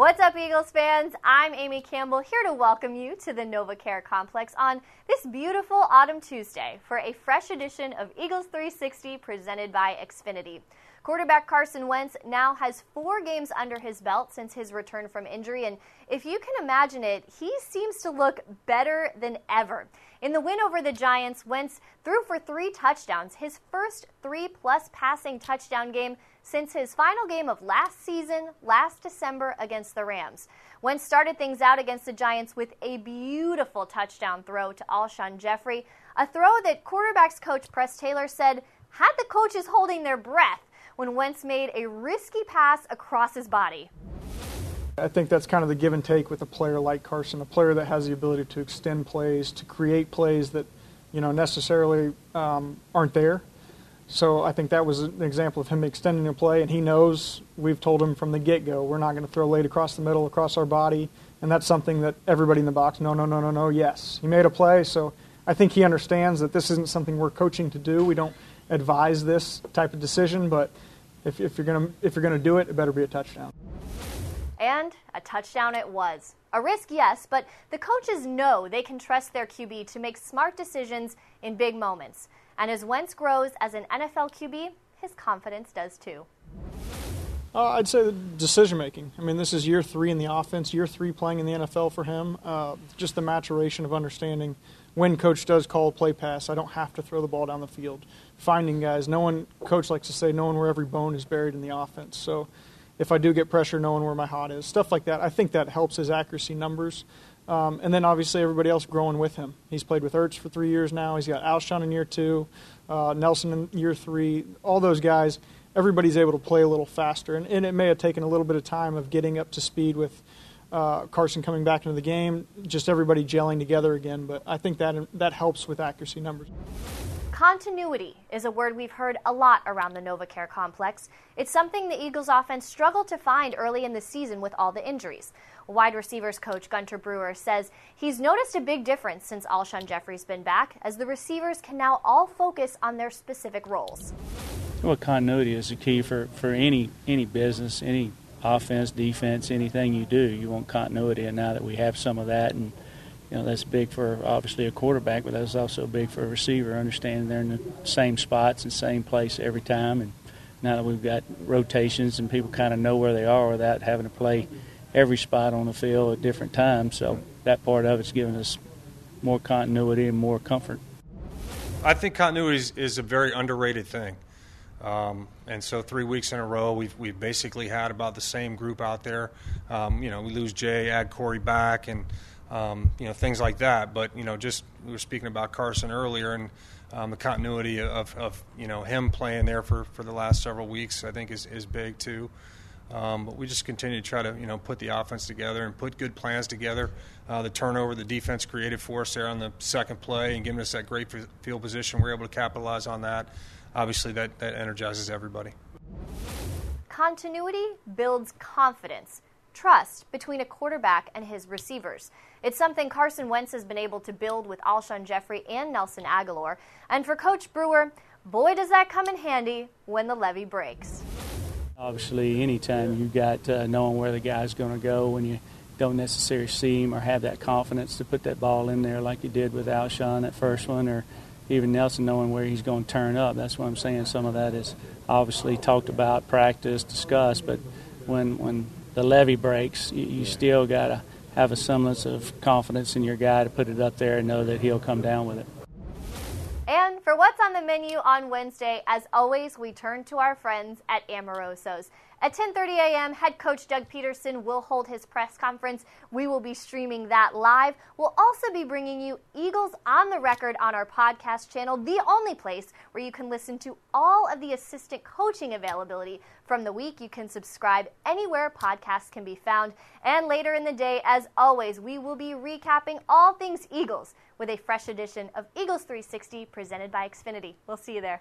What's up, Eagles fans? I'm Amy Campbell here to welcome you to the NovaCare Complex on this beautiful autumn Tuesday for a fresh edition of Eagles 360 presented by Xfinity. Quarterback Carson Wentz now has four games under his belt since his return from injury, and if you can imagine it, he seems to look better than ever. In the win over the Giants, Wentz threw for three touchdowns, his first three plus passing touchdown game since his final game of last season, last December against the Rams. Wentz started things out against the Giants with a beautiful touchdown throw to Alshon Jeffery, a throw that quarterbacks coach Press Taylor said had the coaches holding their breath when Wentz made a risky pass across his body. I think that's kind of the give and take with a player like Carson, a player that has the ability to extend plays, to create plays that, you know, necessarily um, aren't there. So I think that was an example of him extending a play, and he knows we've told him from the get-go we're not going to throw late across the middle, across our body, and that's something that everybody in the box, no, no, no, no, no, yes. He made a play, so I think he understands that this isn't something we're coaching to do. We don't advise this type of decision, but – if, if you're gonna if you're gonna do it, it better be a touchdown. And a touchdown it was. A risk, yes, but the coaches know they can trust their QB to make smart decisions in big moments. And as Wentz grows as an NFL QB, his confidence does too. Uh, I'd say the decision making. I mean, this is year three in the offense, year three playing in the NFL for him. Uh, just the maturation of understanding when coach does call a play pass, I don't have to throw the ball down the field. Finding guys, no one, coach likes to say, knowing where every bone is buried in the offense. So if I do get pressure, knowing where my hot is, stuff like that. I think that helps his accuracy numbers. Um, and then obviously everybody else growing with him. He's played with Ertz for three years now. He's got Alshon in year two, uh, Nelson in year three. All those guys, everybody's able to play a little faster. And, and it may have taken a little bit of time of getting up to speed with uh, Carson coming back into the game, just everybody gelling together again. But I think that that helps with accuracy numbers. Continuity is a word we've heard a lot around the NovaCare complex. It's something the Eagles offense struggled to find early in the season with all the injuries. Wide receivers coach Gunter Brewer says he's noticed a big difference since Alshon Jeffery's been back, as the receivers can now all focus on their specific roles. Well, continuity is the key for, for any any business, any offense, defense, anything you do, you want continuity. And now that we have some of that, and you know that's big for obviously a quarterback, but that's also big for a receiver, understanding they're in the same spots and same place every time. And now that we've got rotations and people kind of know where they are without having to play every spot on the field at different times, so that part of it's given us more continuity and more comfort. I think continuity is, is a very underrated thing. Um, and so three weeks in a row, we've we've basically had about the same group out there. Um, you know, we lose Jay, add Corey back, and um, you know things like that. But you know, just we were speaking about Carson earlier, and um, the continuity of, of you know him playing there for, for the last several weeks, I think is is big too. Um, but we just continue to try to you know put the offense together and put good plans together. Uh, the turnover the defense created for us there on the second play and giving us that great field position, we're able to capitalize on that obviously that, that energizes everybody. Continuity builds confidence, trust between a quarterback and his receivers. It's something Carson Wentz has been able to build with Alshon Jeffery and Nelson Agholor. And for Coach Brewer, boy, does that come in handy when the levee breaks. Obviously, anytime you've got uh, knowing where the guy's going to go when you don't necessarily see him or have that confidence to put that ball in there like you did with Alshon that first one or even Nelson knowing where he's going to turn up. That's what I'm saying. Some of that is obviously talked about, practiced, discussed, but when when the levee breaks, you, you still got to have a semblance of confidence in your guy to put it up there and know that he'll come down with it. And for what's on the menu on Wednesday, as always, we turn to our friends at Amoroso's. At 10:30 a.m., head coach Doug Pederson will hold his press conference. We will be streaming that live. We'll also be bringing you Eagles on the record on our podcast channel, the only place where you can listen to all of the assistant coaching availability from the week. You can subscribe anywhere podcasts can be found. And later in the day, as always, we will be recapping all things Eagles with a fresh edition of Eagles 360 presented by Xfinity. We'll see you there.